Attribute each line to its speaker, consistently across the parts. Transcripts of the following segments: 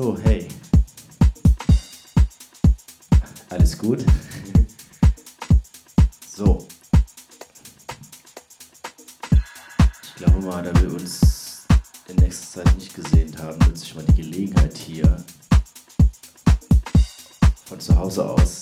Speaker 1: So, hey. Alles gut? So. Ich glaube mal, da wir uns in nächster Zeit nicht gesehen haben, nutze ich mal die Gelegenheit hier von zu Hause aus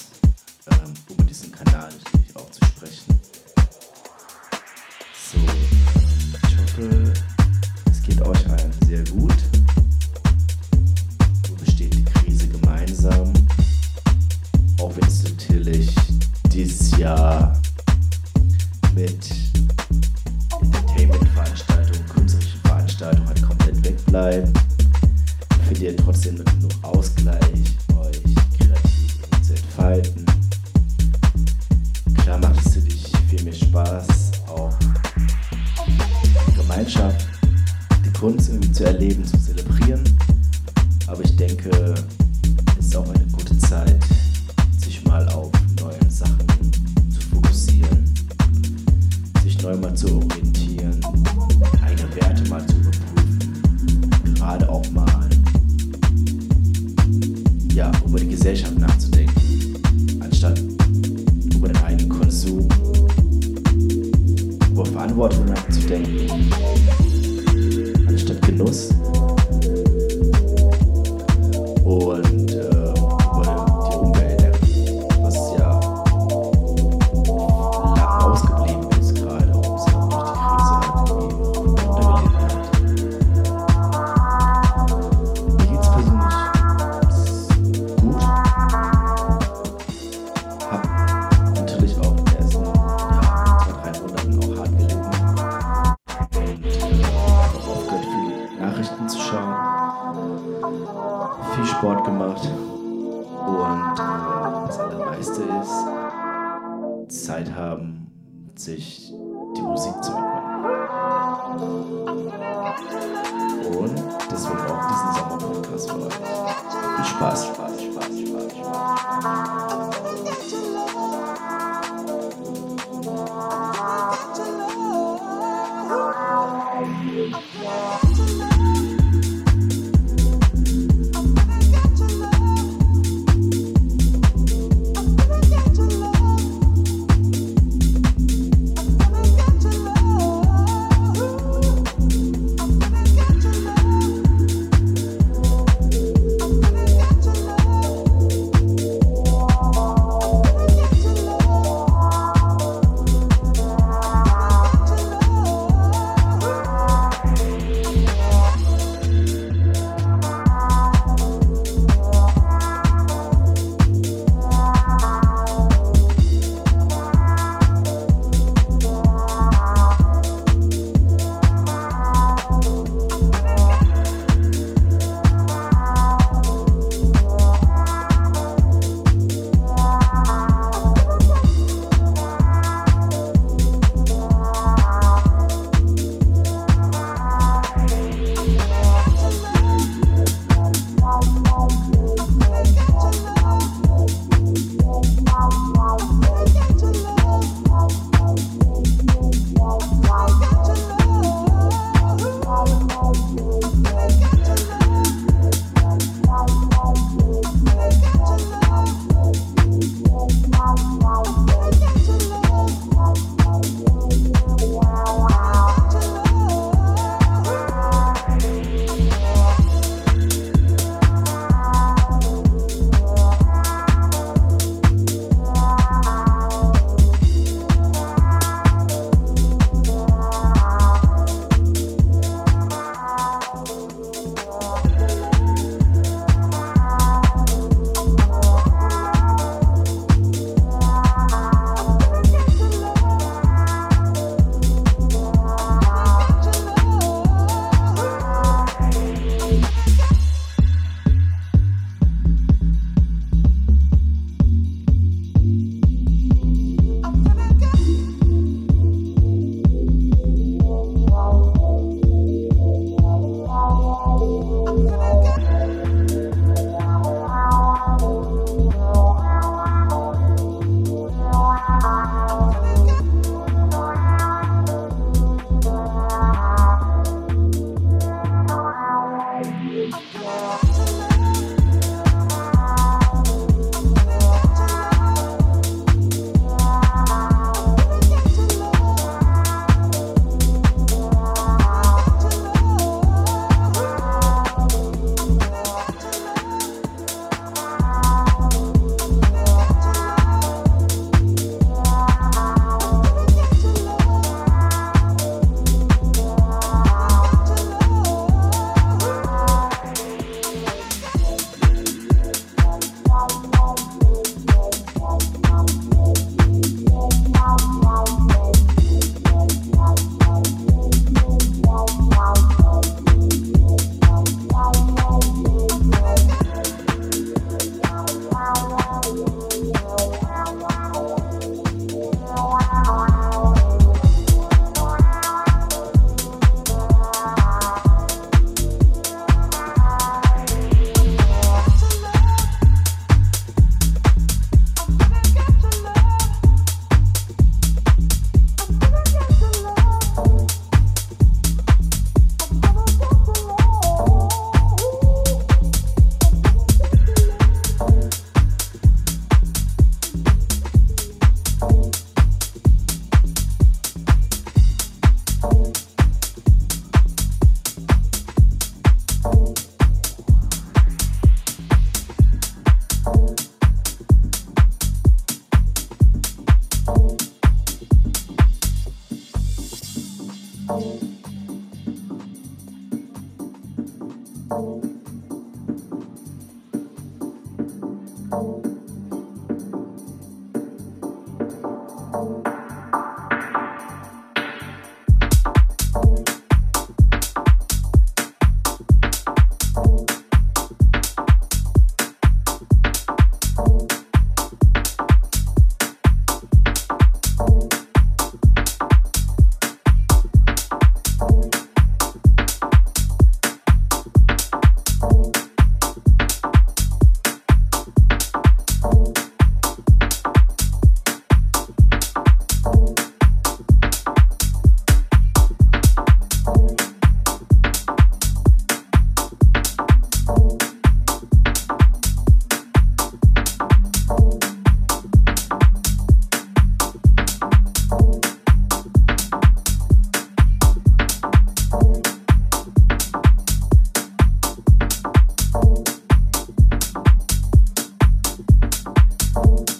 Speaker 1: Bye.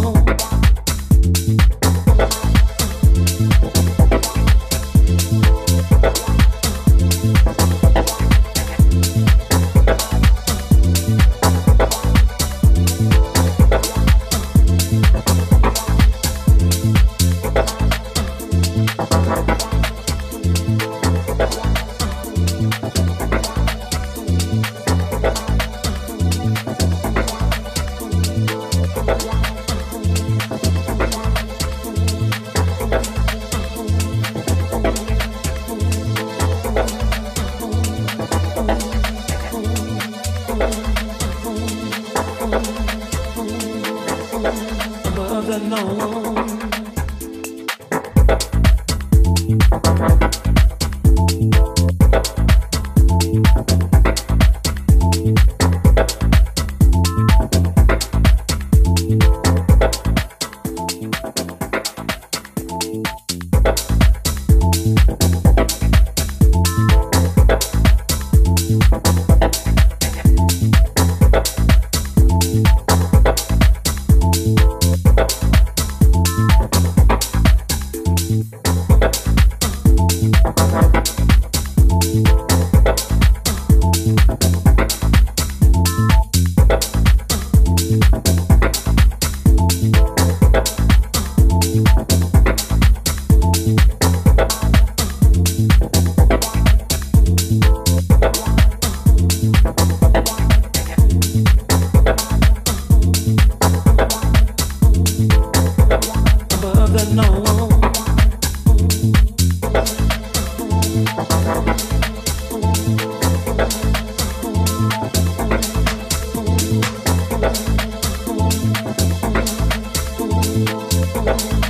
Speaker 1: know. 哦。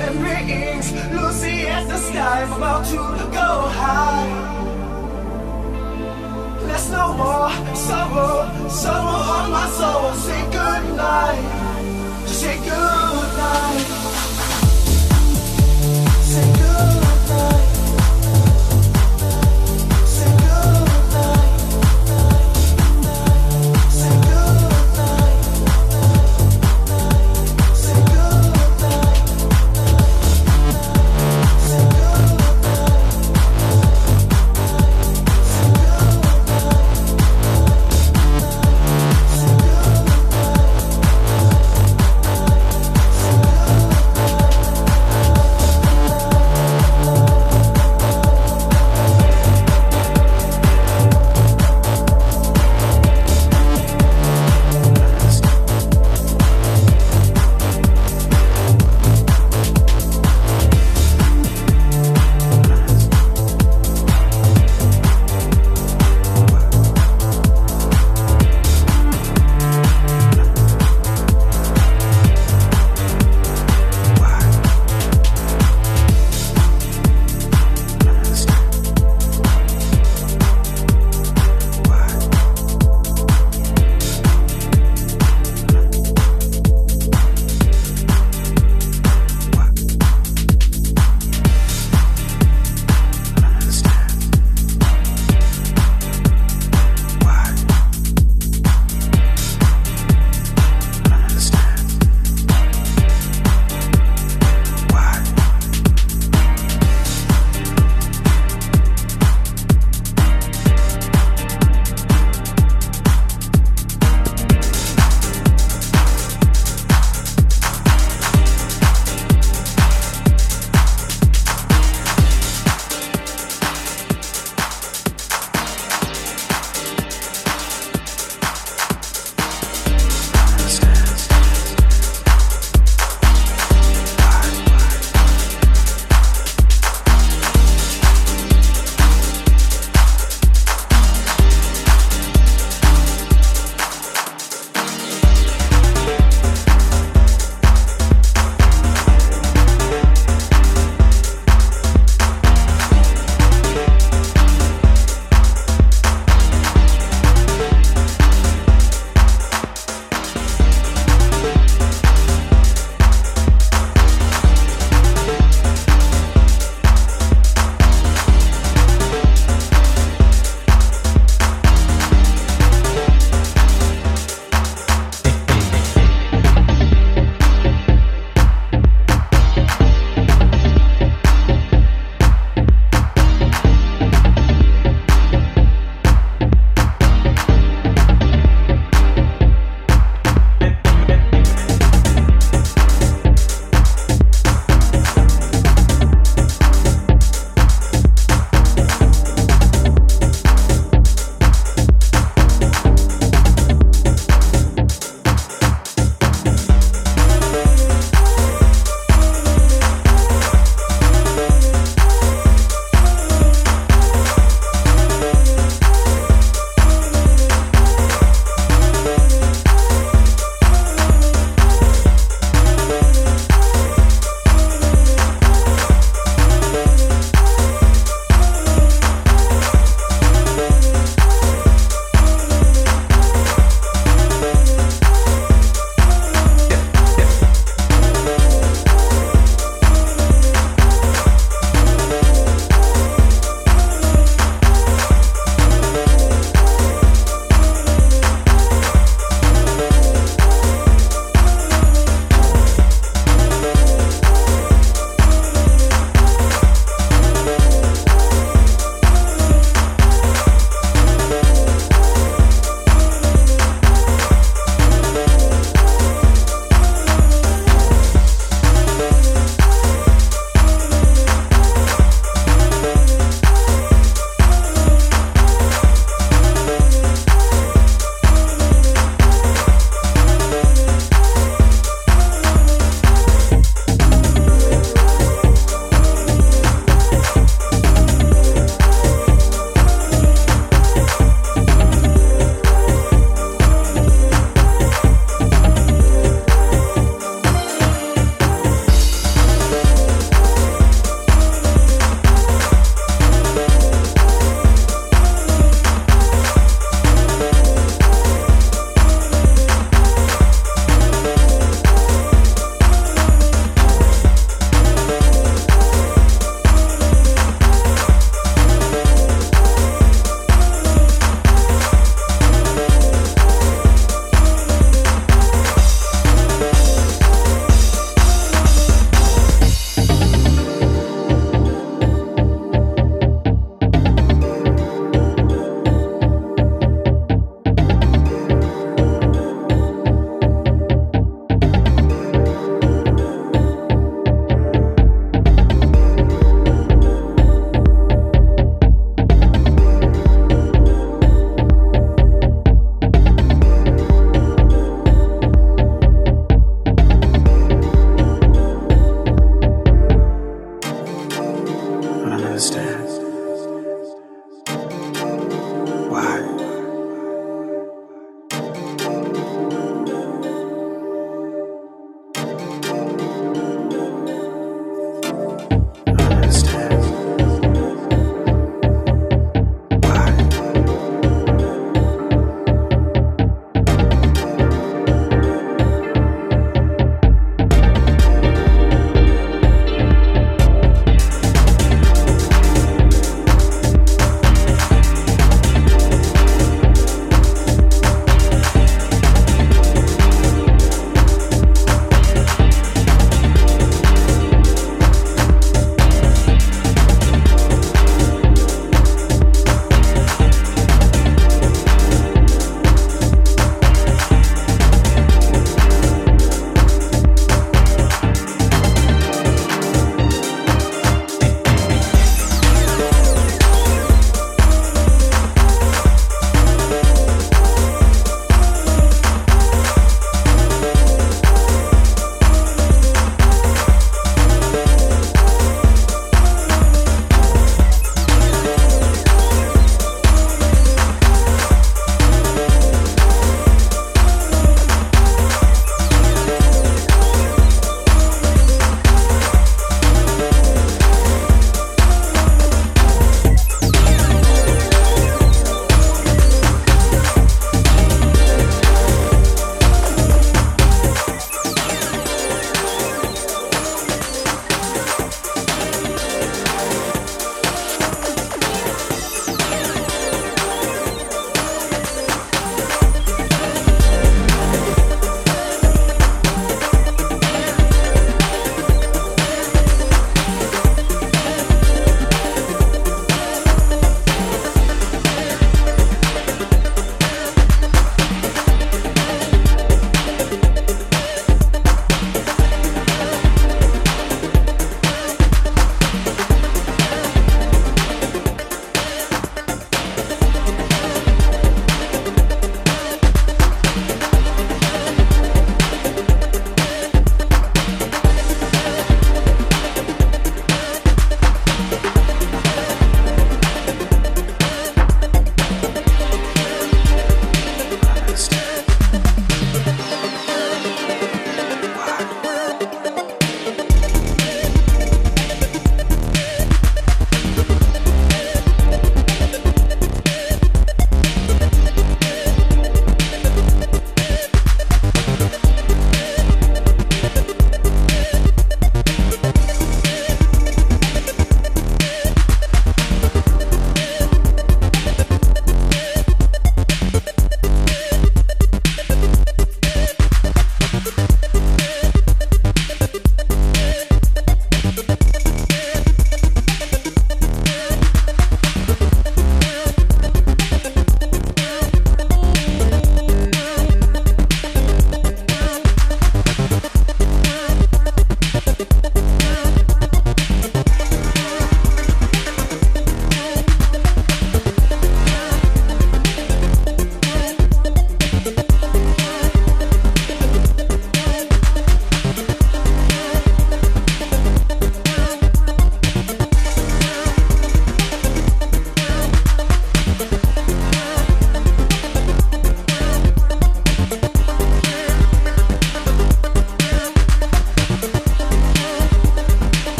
Speaker 1: and rings Lucy as the
Speaker 2: sky, is about to go high. There's no more sorrow, sorrow on my soul. Say goodnight, say goodnight.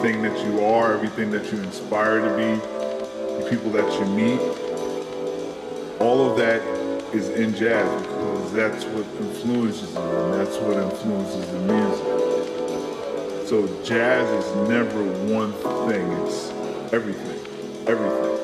Speaker 2: Everything that you are, everything that you inspire to be, the people that you meet. All of that is in jazz because that's what influences you and that's what influences the music. So jazz is never one thing, it's everything, everything,